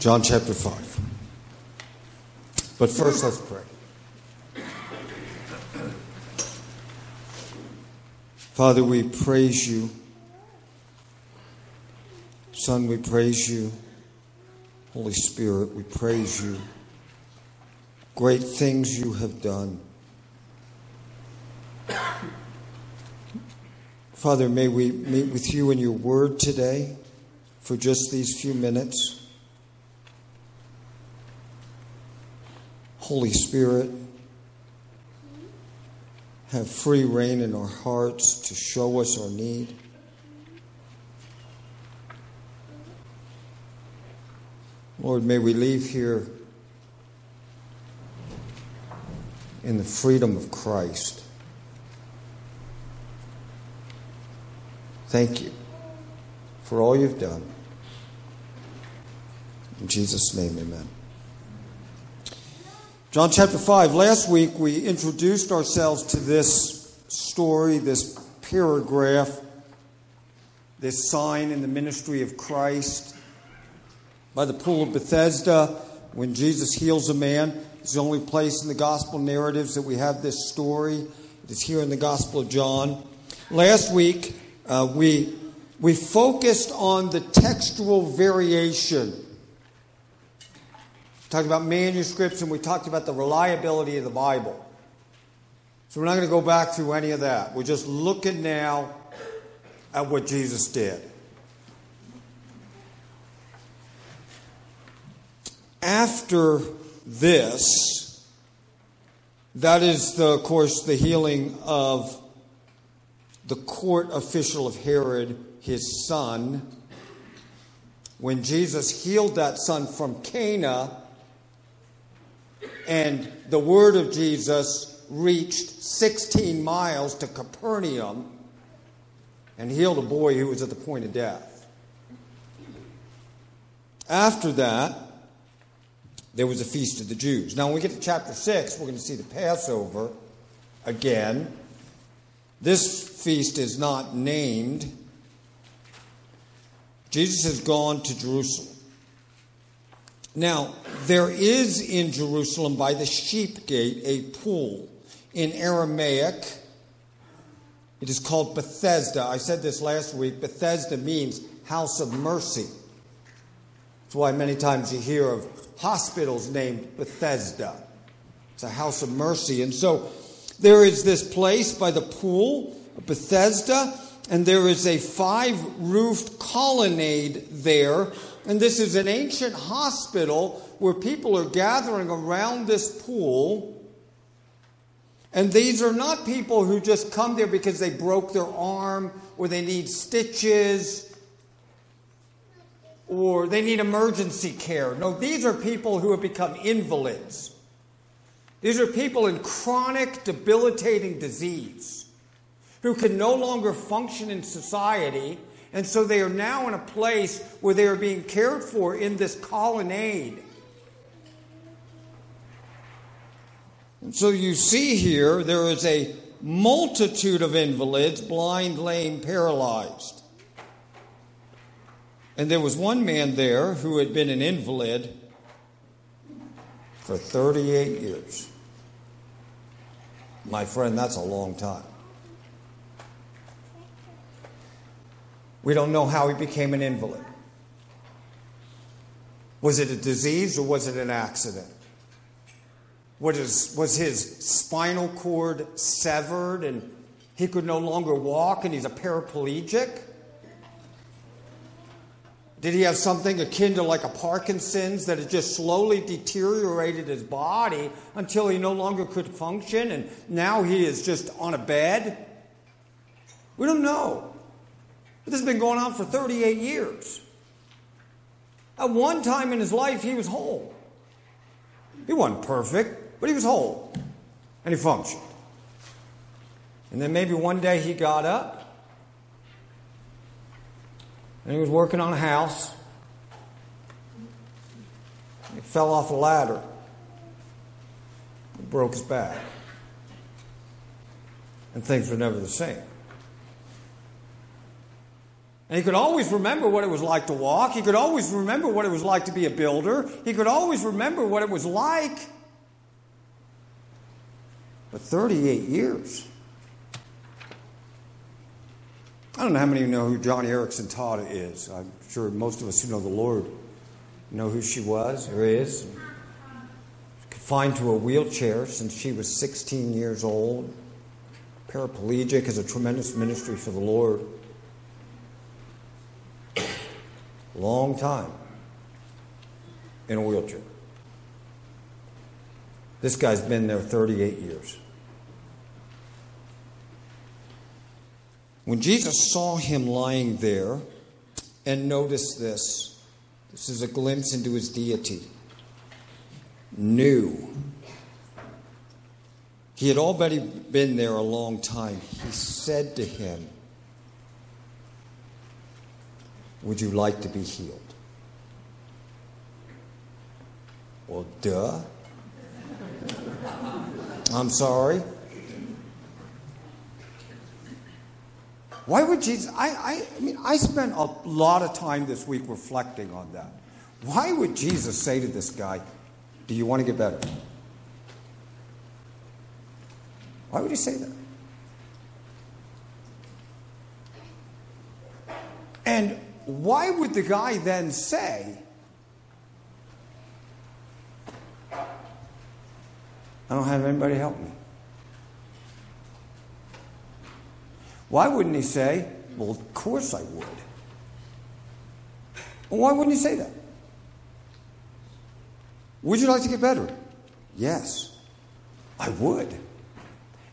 John chapter 5. But first, let's pray. Father, we praise you. Son, we praise you. Holy Spirit, we praise you. Great things you have done. Father, may we meet with you in your word today for just these few minutes. Holy Spirit, have free reign in our hearts to show us our need. Lord, may we leave here in the freedom of Christ. Thank you for all you've done. In Jesus' name, amen. John chapter 5. Last week we introduced ourselves to this story, this paragraph, this sign in the ministry of Christ. By the pool of Bethesda, when Jesus heals a man, it's the only place in the gospel narratives that we have this story. It is here in the Gospel of John. Last week, uh, we, we focused on the textual variation. Talked about manuscripts and we talked about the reliability of the Bible. So we're not going to go back through any of that. We're just looking now at what Jesus did. After this, that is, the, of course, the healing of the court official of Herod, his son. When Jesus healed that son from Cana, and the word of Jesus reached 16 miles to Capernaum and healed a boy who was at the point of death. After that, there was a feast of the Jews. Now, when we get to chapter 6, we're going to see the Passover again. This feast is not named. Jesus has gone to Jerusalem. Now, there is in Jerusalem by the sheep gate a pool. In Aramaic, it is called Bethesda. I said this last week. Bethesda means house of mercy. That's why many times you hear of hospitals named Bethesda. It's a house of mercy. And so there is this place by the pool Bethesda, and there is a five roofed colonnade there. And this is an ancient hospital where people are gathering around this pool. And these are not people who just come there because they broke their arm or they need stitches or they need emergency care. No, these are people who have become invalids. These are people in chronic, debilitating disease who can no longer function in society, and so they are now in a place where they are being cared for in this colonnade. And so you see here there is a multitude of invalids, blind, lame, paralyzed. And there was one man there who had been an invalid for 38 years. My friend, that's a long time. We don't know how he became an invalid. Was it a disease or was it an accident? Was his spinal cord severed and he could no longer walk and he's a paraplegic? Did he have something akin to like a Parkinson's that had just slowly deteriorated his body until he no longer could function and now he is just on a bed? We don't know. But this has been going on for 38 years. At one time in his life, he was whole. He wasn't perfect, but he was whole and he functioned. And then maybe one day he got up and he was working on a house. He fell off a ladder. He broke his back. And things were never the same. And he could always remember what it was like to walk. He could always remember what it was like to be a builder. He could always remember what it was like. But 38 years. I don't know how many of you know who Joni Eareckson Tada is. I'm sure most of us who know the Lord know who she was or is. Confined to a wheelchair since she was 16 years old. Paraplegic is a tremendous ministry for the Lord. Long time in a wheelchair. This guy's been there 38 years. When Jesus saw him lying there, and notice this, this is a glimpse into his deity, knew. He had already been there a long time. He said to him, Would you like to be healed? Well, duh. I'm sorry. Why would Jesus? I, I, I mean, I spent a lot of time this week reflecting on that. Why would Jesus say to this guy, Do you want to get better? Why would he say that? And why would the guy then say, I don't have anybody help me? Why wouldn't he say, Well, of course I would? Well, why wouldn't he say that? Would you like to get better? Yes, I would.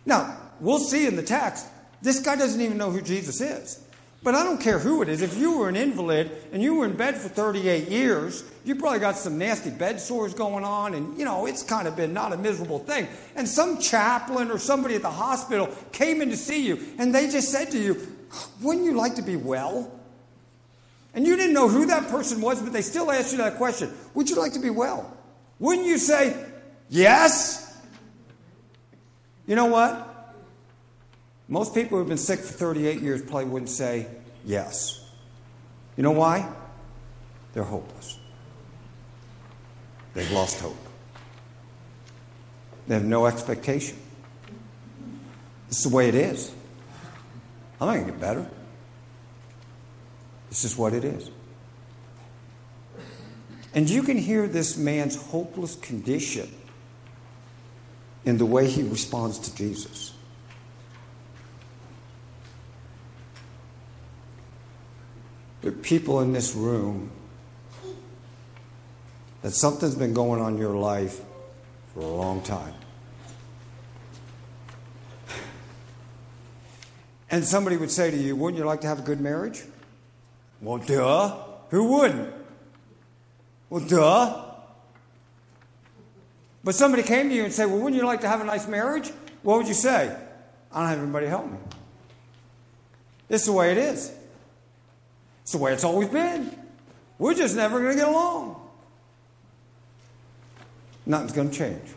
Now, we'll see in the text, this guy doesn't even know who Jesus is. But I don't care who it is. If you were an invalid and you were in bed for 38 years, you probably got some nasty bed sores going on, and you know, it's kind of been not a miserable thing. And some chaplain or somebody at the hospital came in to see you, and they just said to you, Wouldn't you like to be well? And you didn't know who that person was, but they still asked you that question Would you like to be well? Wouldn't you say, Yes? You know what? Most people who've been sick for 38 years probably wouldn't say yes. You know why? They're hopeless. They've lost hope. They have no expectation. This is the way it is. I'm not going to get better. This is what it is. And you can hear this man's hopeless condition in the way he responds to Jesus. There are people in this room that something's been going on in your life for a long time. And somebody would say to you, Wouldn't you like to have a good marriage? Well, duh. Who wouldn't? Well, duh. But somebody came to you and said, Well, wouldn't you like to have a nice marriage? What would you say? I don't have anybody to help me. This is the way it is. It's the way it's always been. We're just never going to get along. Nothing's going to change.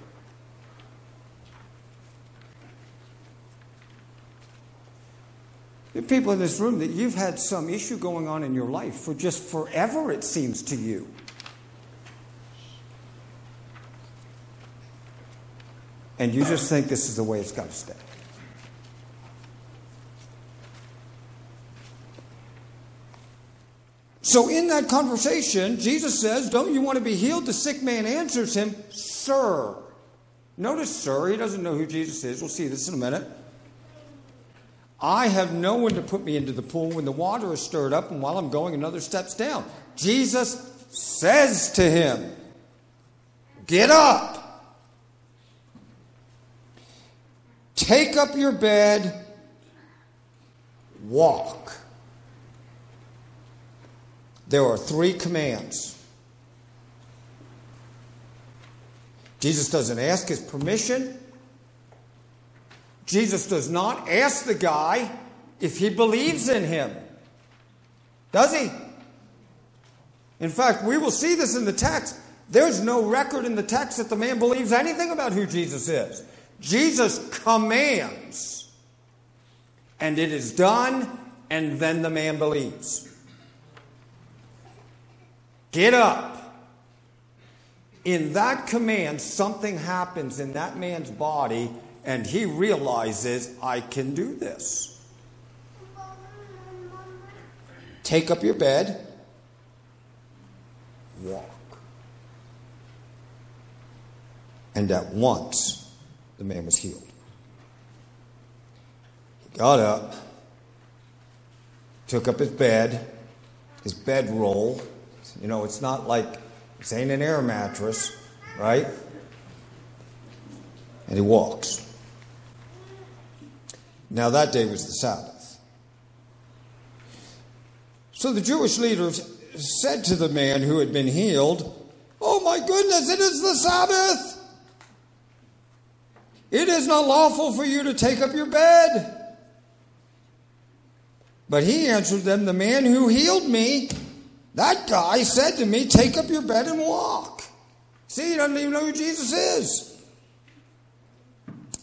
Are people in this room that you've had some issue going on in your life for just forever, it seems to you. And you just think this is the way it's got to stay. So, in that conversation, Jesus says, Don't you want to be healed? The sick man answers him, Sir. Notice, sir, he doesn't know who Jesus is. We'll see this in a minute. I have no one to put me into the pool when the water is stirred up, and while I'm going, another steps down. Jesus says to him, Get up, take up your bed, walk. There are three commands. Jesus doesn't ask his permission. Jesus does not ask the guy if he believes in him. Does he? In fact, we will see this in the text. There's no record in the text that the man believes anything about who Jesus is. Jesus commands, and it is done, and then the man believes. Get up. In that command, something happens in that man's body, and he realizes, I can do this. Take up your bed, walk. And at once, the man was healed. He got up, took up his bed, his bedroll. You know, it's not like this ain't an air mattress, right? And he walks. Now, that day was the Sabbath. So the Jewish leaders said to the man who had been healed, Oh my goodness, it is the Sabbath! It is not lawful for you to take up your bed. But he answered them, The man who healed me, that uh, guy said to me, Take up your bed and walk. See, he doesn't even know who Jesus is.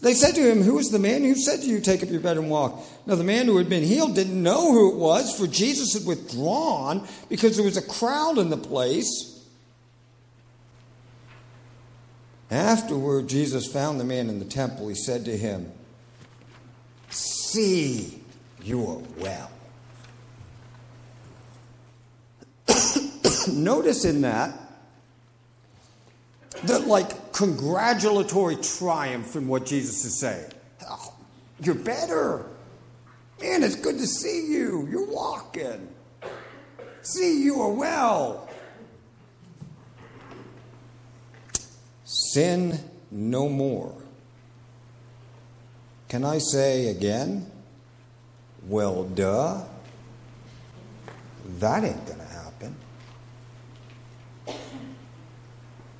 They said to him, Who is the man who said to you, Take up your bed and walk? Now, the man who had been healed didn't know who it was, for Jesus had withdrawn because there was a crowd in the place. Afterward, Jesus found the man in the temple. He said to him, See, you are well. Notice in that that like congratulatory triumph in what Jesus is saying. Oh, you're better. Man, it's good to see you. You're walking. See, you are well. Sin no more. Can I say again? Well, duh. That ain't going to happen.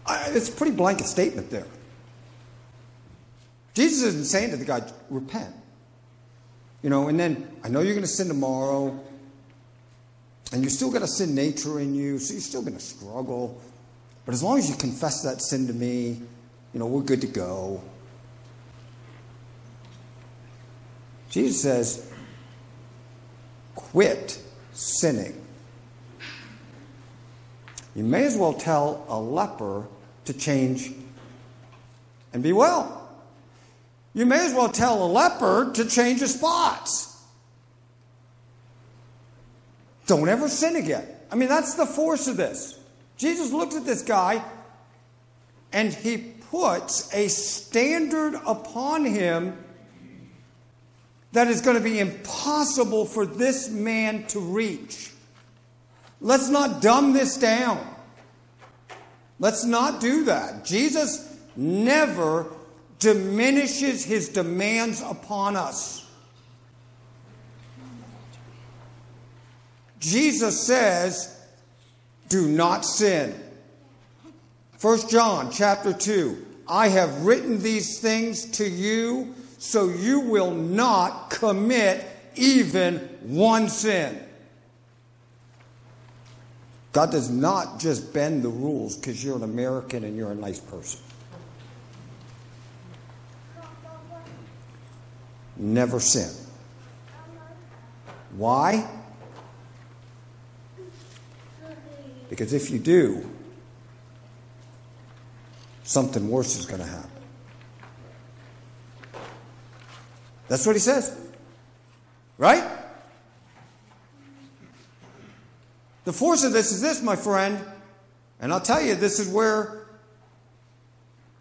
I, it's a pretty blanket statement there. Jesus isn't saying to the guy, repent. You know, and then I know you're going to sin tomorrow, and you still got a sin nature in you, so you're still going to struggle. But as long as you confess that sin to me, you know, we're good to go. Jesus says, quit sinning. You may as well tell a leper to change and be well. You may as well tell a leper to change his spots. Don't ever sin again. I mean, that's the force of this. Jesus looks at this guy and he puts a standard upon him that is going to be impossible for this man to reach. Let's not dumb this down. Let's not do that. Jesus never diminishes his demands upon us. Jesus says, do not sin. 1 John chapter 2. I have written these things to you so you will not commit even one sin. God does not just bend the rules because you're an American and you're a nice person. Never sin. Why? Because if you do, something worse is going to happen. That's what he says. Right? The force of this is this, my friend. And I'll tell you, this is where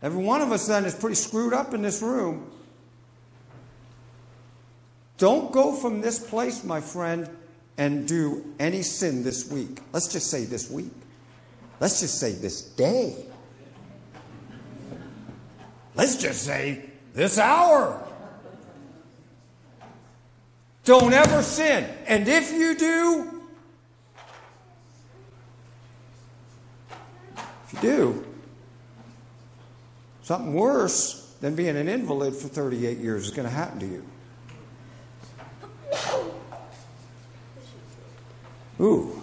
every one of us then is pretty screwed up in this room. Don't go from this place, my friend, and do any sin this week. Let's just say this week. Let's just say this day. Let's just say this hour. Don't ever sin. And if you do, If you do, something worse than being an invalid for 38 years is going to happen to you. Ooh.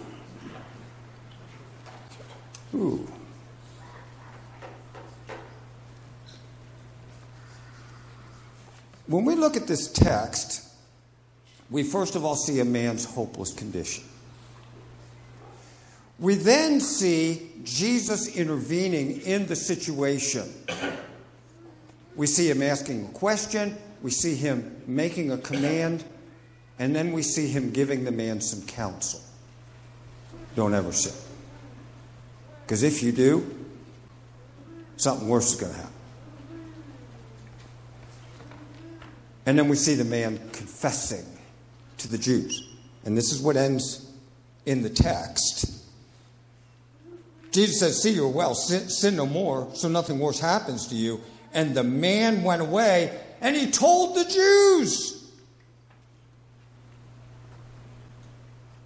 Ooh. When we look at this text, we first of all see a man's hopeless condition. We then see Jesus intervening in the situation. We see him asking a question, we see him making a command, and then we see him giving the man some counsel. Don't ever sin. Because if you do, something worse is going to happen. And then we see the man confessing to the Jews. And this is what ends in the text. Jesus says, See, you're well, sin, sin no more, so nothing worse happens to you. And the man went away and he told the Jews.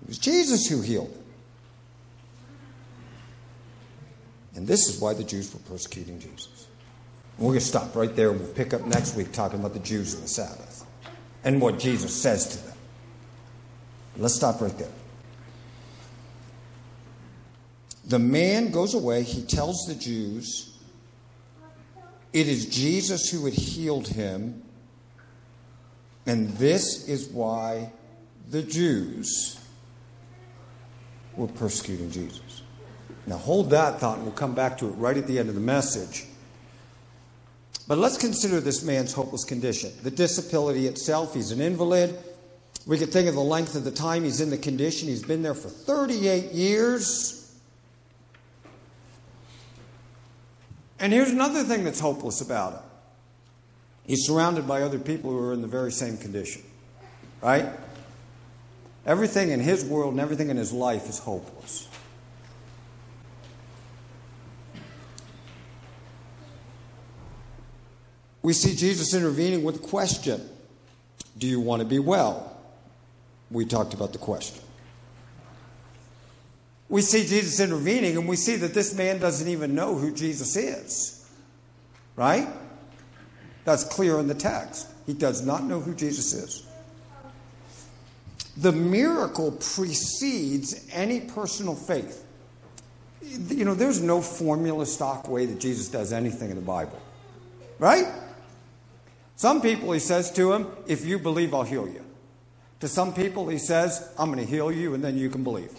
It was Jesus who healed. And this is why the Jews were persecuting Jesus. And we're going to stop right there and we'll pick up next week talking about the Jews and the Sabbath and what Jesus says to them. Let's stop right there. The man goes away, he tells the Jews it is Jesus who had healed him, and this is why the Jews were persecuting Jesus. Now, hold that thought, and we'll come back to it right at the end of the message. But let's consider this man's hopeless condition. The disability itself, he's an invalid. We could think of the length of the time he's in the condition. He's been there for 38 years. And here's another thing that's hopeless about it he's surrounded by other people who are in the very same condition, right? Everything in his world and everything in his life is hopeless. We see Jesus intervening with a question Do you want to be well? We talked about the question. We see Jesus intervening and we see that this man doesn't even know who Jesus is. Right? That's clear in the text. He does not know who Jesus is. The miracle precedes any personal faith. You know, there's no formula stock way that Jesus does anything in the Bible. Right? Some people, he says to him, If you believe, I'll heal you. To some people, he says, I'm going to heal you and then you can believe.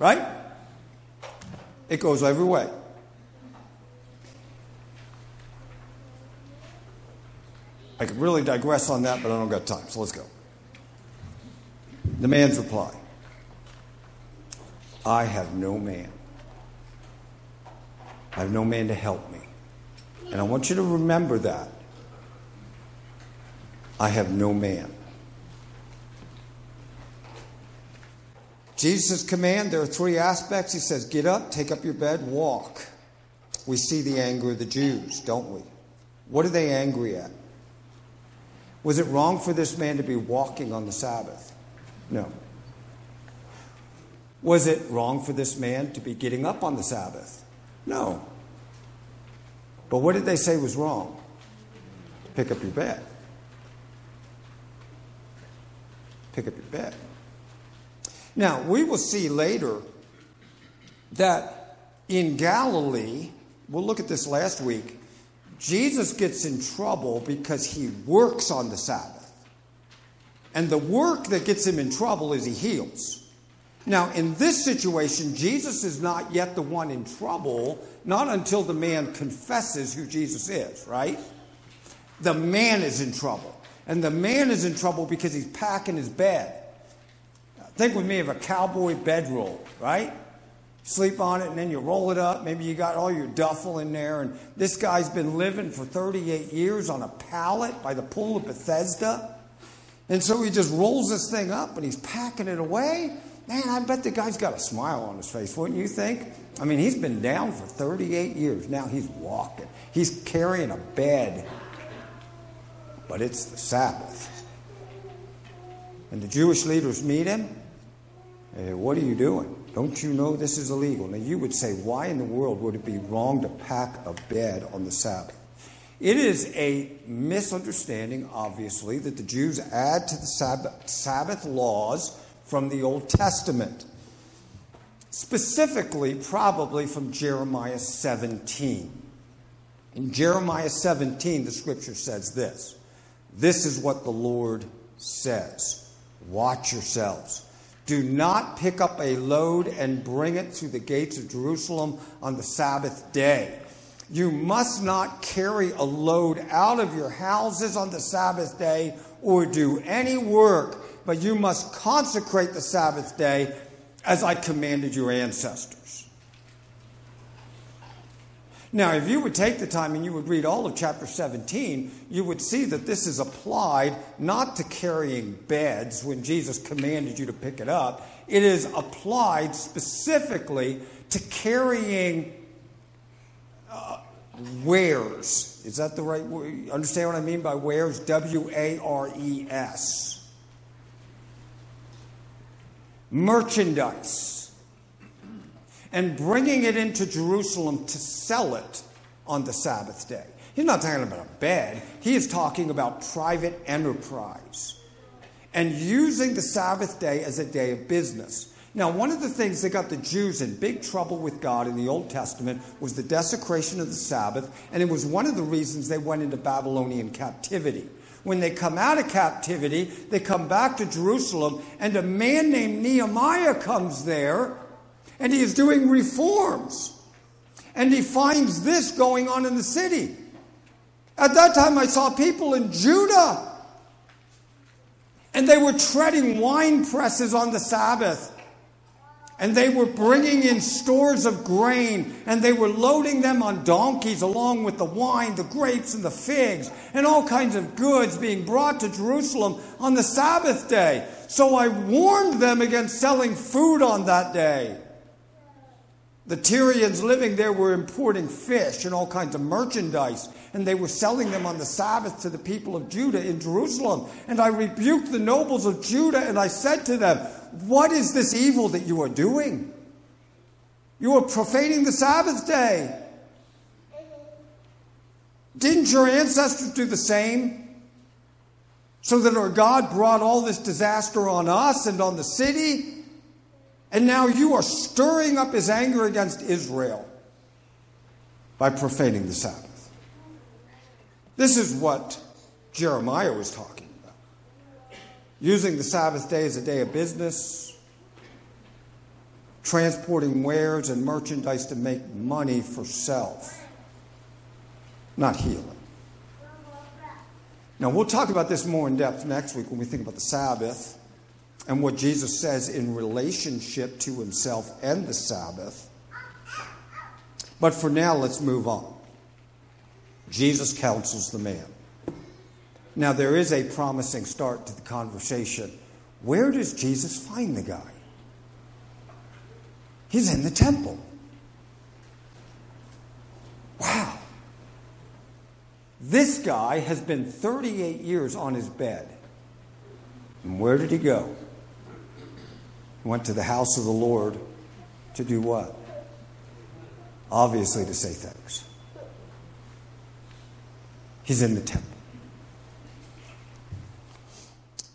Right? It goes every way. I could really digress on that, but I don't got time, so let's go. The man's reply I have no man. I have no man to help me. And I want you to remember that. I have no man. Jesus' command, there are three aspects. He says, Get up, take up your bed, walk. We see the anger of the Jews, don't we? What are they angry at? Was it wrong for this man to be walking on the Sabbath? No. Was it wrong for this man to be getting up on the Sabbath? No. But what did they say was wrong? Pick up your bed. Pick up your bed. Now, we will see later that in Galilee, we'll look at this last week, Jesus gets in trouble because he works on the Sabbath. And the work that gets him in trouble is he heals. Now, in this situation, Jesus is not yet the one in trouble, not until the man confesses who Jesus is, right? The man is in trouble. And the man is in trouble because he's packing his bed. Think with me of a cowboy bedroll, right? Sleep on it and then you roll it up. Maybe you got all your duffel in there. And this guy's been living for 38 years on a pallet by the pool of Bethesda. And so he just rolls this thing up and he's packing it away. Man, I bet the guy's got a smile on his face, wouldn't you think? I mean, he's been down for 38 years. Now he's walking, he's carrying a bed. But it's the Sabbath. And the Jewish leaders meet him Hey, what are you doing? Don't you know this is illegal? Now, you would say, why in the world would it be wrong to pack a bed on the Sabbath? It is a misunderstanding, obviously, that the Jews add to the Sabbath laws from the Old Testament. Specifically, probably from Jeremiah 17. In Jeremiah 17, the scripture says this This is what the Lord says Watch yourselves Do not pick up a load and bring it through the gates of Jerusalem on the Sabbath day. You must not carry a load out of your houses on the Sabbath day or do any work, but you must consecrate the Sabbath day as I commanded your ancestors. Now, if you would take the time and you would read all of chapter 17, you would see that this is applied not to carrying beds when Jesus commanded you to pick it up. It is applied specifically to carrying uh, wares. Is that the right word? Understand what I mean by wares? W A R E S. Merchandise and bringing it into Jerusalem to sell it on the Sabbath day. He's not talking about a bed, he is talking about private enterprise and using the Sabbath day as a day of business. Now, one of the things that got the Jews in big trouble with God in the Old Testament was the desecration of the Sabbath, and it was one of the reasons they went into Babylonian captivity. When they come out of captivity, they come back to Jerusalem, and a man named Nehemiah comes there and he is doing reforms. And he finds this going on in the city. At that time, I saw people in Judah, and they were treading wine presses on the Sabbath. And they were bringing in stores of grain, and they were loading them on donkeys along with the wine, the grapes, and the figs, and all kinds of goods being brought to Jerusalem on the Sabbath day. So I warned them against selling food on that day. The Tyrians living there were importing fish and all kinds of merchandise, and they were selling them on the Sabbath to the people of Judah in Jerusalem. And I rebuked the nobles of Judah, and I said to them, What is this evil that you are doing? You are profaning the Sabbath day. Didn't your ancestors do the same? So that our God brought all this disaster on us and on the city? And now you are stirring up his anger against Israel by profaning the Sabbath. This is what Jeremiah was talking about. Using the Sabbath day as a day of business, transporting wares and merchandise to make money for self, not healing. Now, we'll talk about this more in depth next week when we think about the Sabbath and what Jesus says in relationship to himself and the Sabbath. But for now, let's move on. Jesus counsels the man. Now, there is a promising start to the conversation. Where does Jesus find the guy? He's in the temple. Wow. This guy has been 38 years on his bed. And where did he go? Went to the house of the Lord to do what? Obviously, to say thanks. He's in the temple.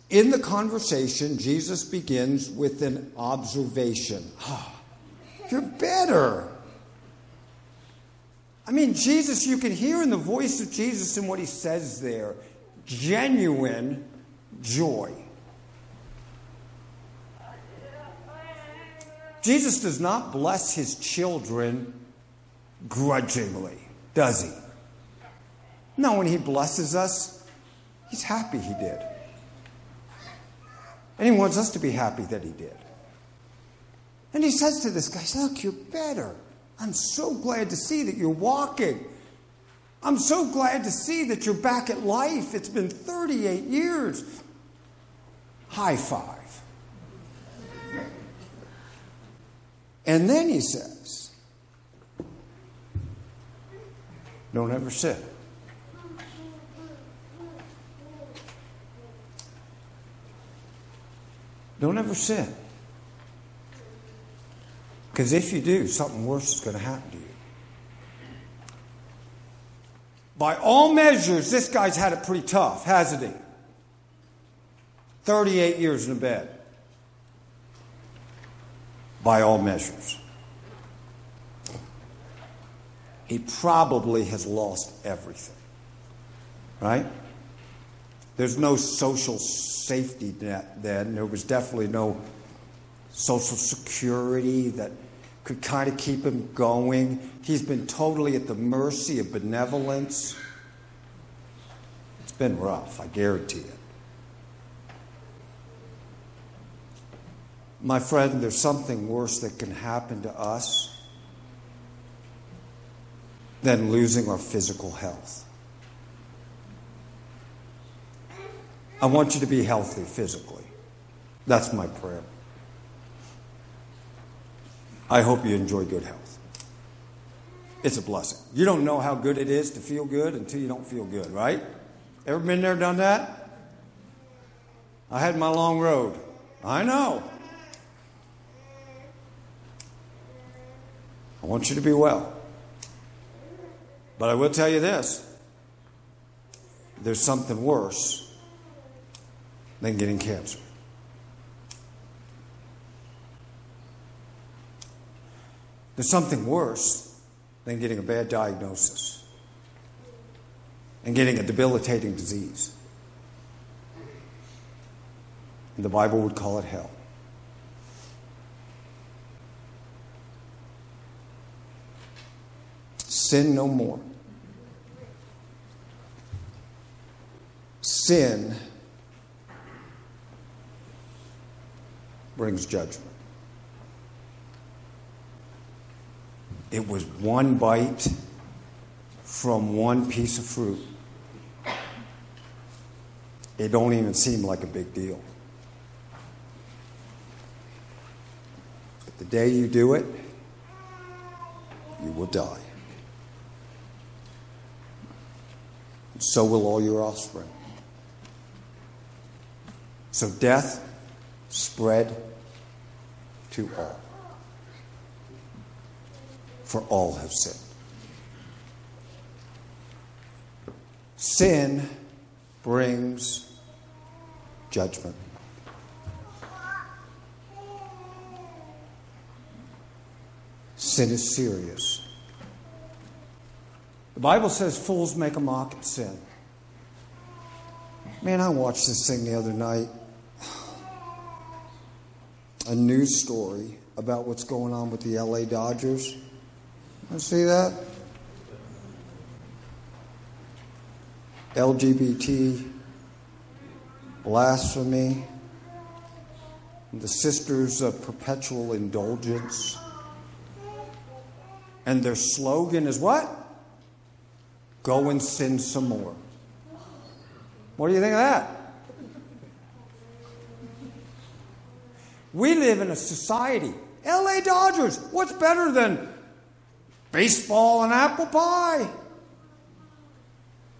In the conversation, Jesus begins with an observation. Oh, you're better. I mean, Jesus, you can hear in the voice of Jesus and what he says there genuine joy. Jesus does not bless his children grudgingly, does he? No, when he blesses us, he's happy he did. And he wants us to be happy that he did. And he says to this guy, Look, you're better. I'm so glad to see that you're walking. I'm so glad to see that you're back at life. It's been 38 years. High five. And then he says, Don't ever sin. Don't ever sin. Because if you do, something worse is going to happen to you. By all measures, this guy's had it pretty tough, hasn't he? 38 years in a bed by all measures. He probably has lost everything. Right? There's no social safety net then. There was definitely no Social Security that could kind of keep him going. He's been totally at the mercy of benevolence. It's been rough, I guarantee it. My friend, there's something worse that can happen to us than losing our physical health. I want you to be healthy physically. That's my prayer. I hope you enjoy good health. It's a blessing. You don't know how good it is to feel good until you don't feel good, right? Ever been there, done that? I had my long road. I know. I want you to be well. But I will tell you this there's something worse than getting cancer. There's something worse than getting a bad diagnosis and getting a debilitating disease. And the Bible would call it hell. Sin no more. Sin brings judgment. It was one bite from one piece of fruit. It don't even seem like a big deal. But the day you do it, you will die. And so will all your offspring. So death spread to all. For all have sinned. Sin brings judgment. Sin is serious. The Bible says fools make a mock at sin. Man, I watched this thing the other night. A news story about what's going on with the LA Dodgers. You see that? LGBT, blasphemy, the Sisters of Perpetual Indulgence. And their slogan is what? Go and sin some more. What do you think of that? We live in a society. LA Dodgers, what's better than baseball and apple pie?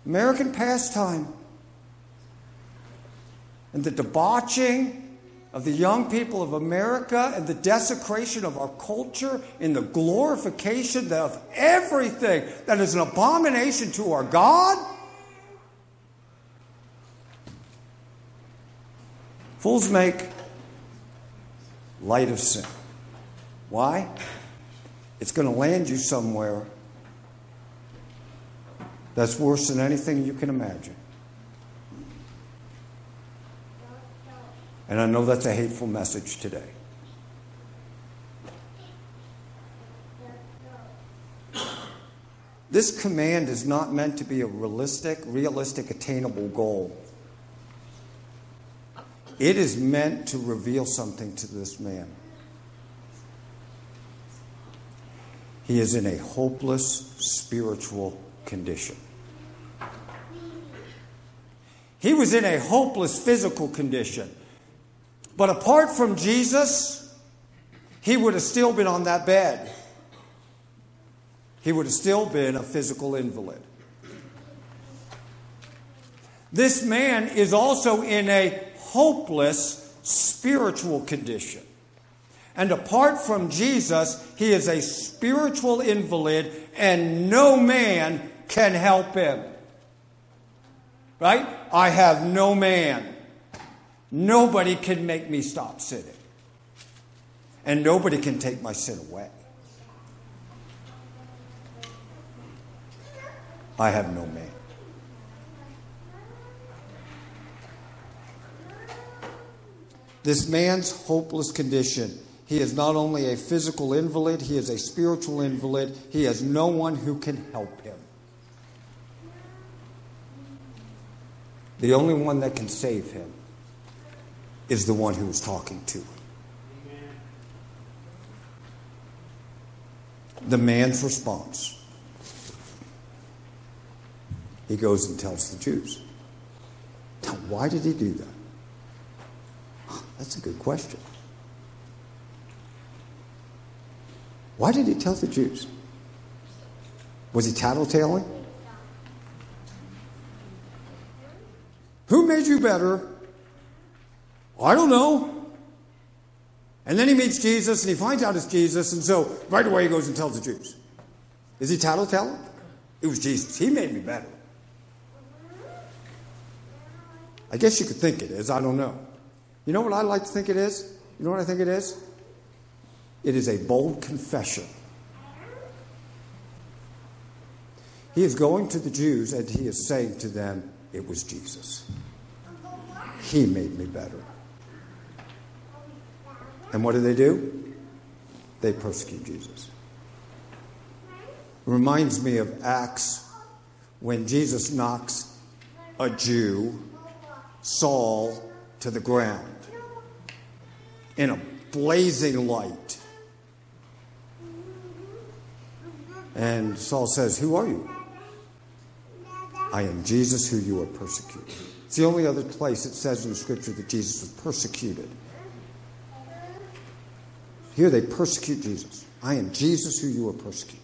American pastime. And the debauching of the young people of America and the desecration of our culture in the glorification of everything that is an abomination to our God. Fools make light of sin. Why? It's going to land you somewhere that's worse than anything you can imagine. And I know that's a hateful message today. This command is not meant to be a realistic, realistic, attainable goal. It is meant to reveal something to this man. He is in a hopeless spiritual condition. He was in a hopeless physical condition. But apart from Jesus, he would have still been on that bed. He would have still been a physical invalid. This man is also in a hopeless spiritual condition. And apart from Jesus, he is a spiritual invalid, and no man can help him. Right? I have no man. Nobody can make me stop sinning. And nobody can take my sin away. I have no man. This man's hopeless condition He is not only a physical invalid, he is a spiritual invalid. He has no one who can help him. The only one that can save him is the one who is talking to him. The man's response. He goes and tells the Jews. Now, why did he do that? That's a good question. Why did he tell the Jews? Was he tattletaling? Who made you better? I don't know. And then he meets Jesus and he finds out it's Jesus, and so right away he goes and tells the Jews. Is he tattletelling? It was Jesus. He made me better. I guess you could think it is. I don't know. You know what I like to think it is? You know what I think it is? It is a bold confession. He is going to the Jews and he is saying to them, It was Jesus. He made me better. And what do they do? They persecute Jesus. It reminds me of Acts when Jesus knocks a Jew, Saul, to the ground in a blazing light. And Saul says, Who are you? I am Jesus who you are persecuting. It's the only other place it says in the scripture that Jesus was persecuted. Here they persecute Jesus. I am Jesus who you are persecuting.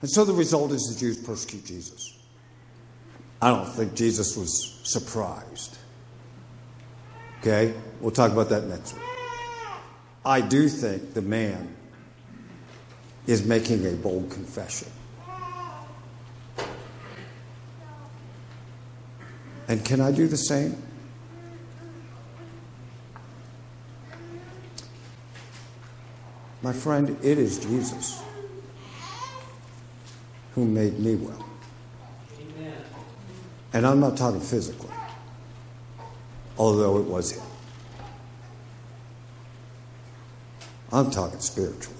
And so the result is the Jews persecute Jesus. I don't think Jesus was surprised. Okay? We'll talk about that next week. I do think the man is making a bold confession. And can I do the same? My friend, it is Jesus who made me well. And I'm not talking physically, although it was him. I'm talking spiritually.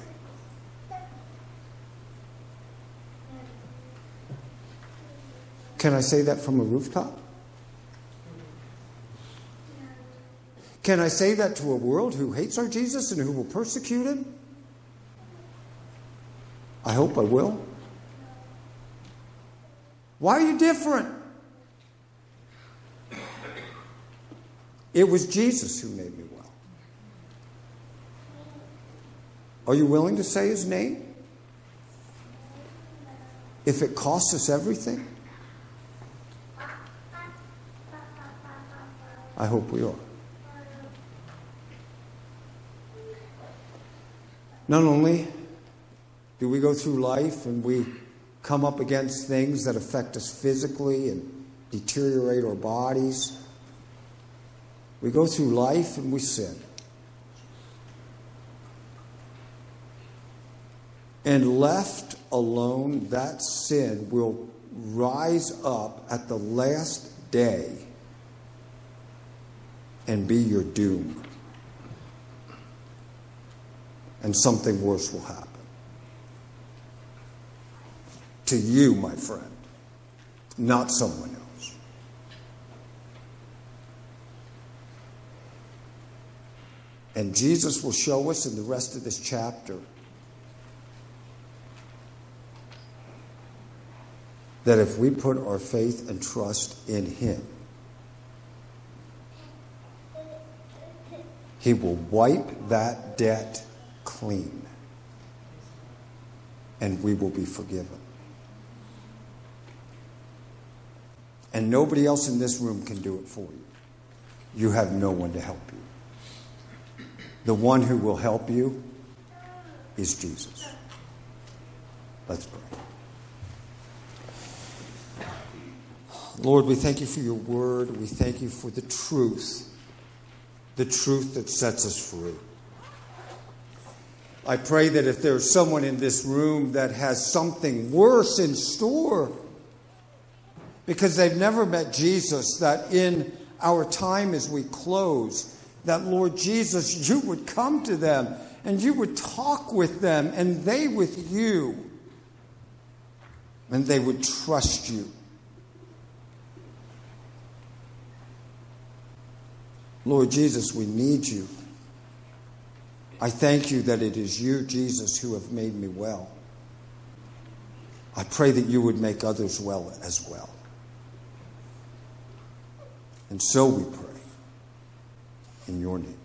Can I say that from a rooftop? Can I say that to a world who hates our Jesus and who will persecute him? I hope I will. Why are you different? It was Jesus who made me well. Are you willing to say his name? If it costs us everything? I hope we are. Not only do we go through life and we come up against things that affect us physically and deteriorate our bodies, we go through life and we sin. And left alone, that sin will rise up at the last day and be your doom. And something worse will happen. To you, my friend, not someone else. And Jesus will show us in the rest of this chapter that if we put our faith and trust in Him, He will wipe that debt clean and we will be forgiven. And nobody else in this room can do it for you. You have no one to help you. The one who will help you is Jesus. Let's pray. Lord, we thank you for your word. We thank you for the truth, the truth that sets us free. I pray that if there's someone in this room that has something worse in store, because they've never met Jesus, that in our time as we close, that, Lord Jesus, you would come to them and you would talk with them and they with you, and they would trust you. Lord Jesus, we need you. I thank you that it is you, Jesus, who have made me well. I pray that you would make others well as well. And so we pray in your name.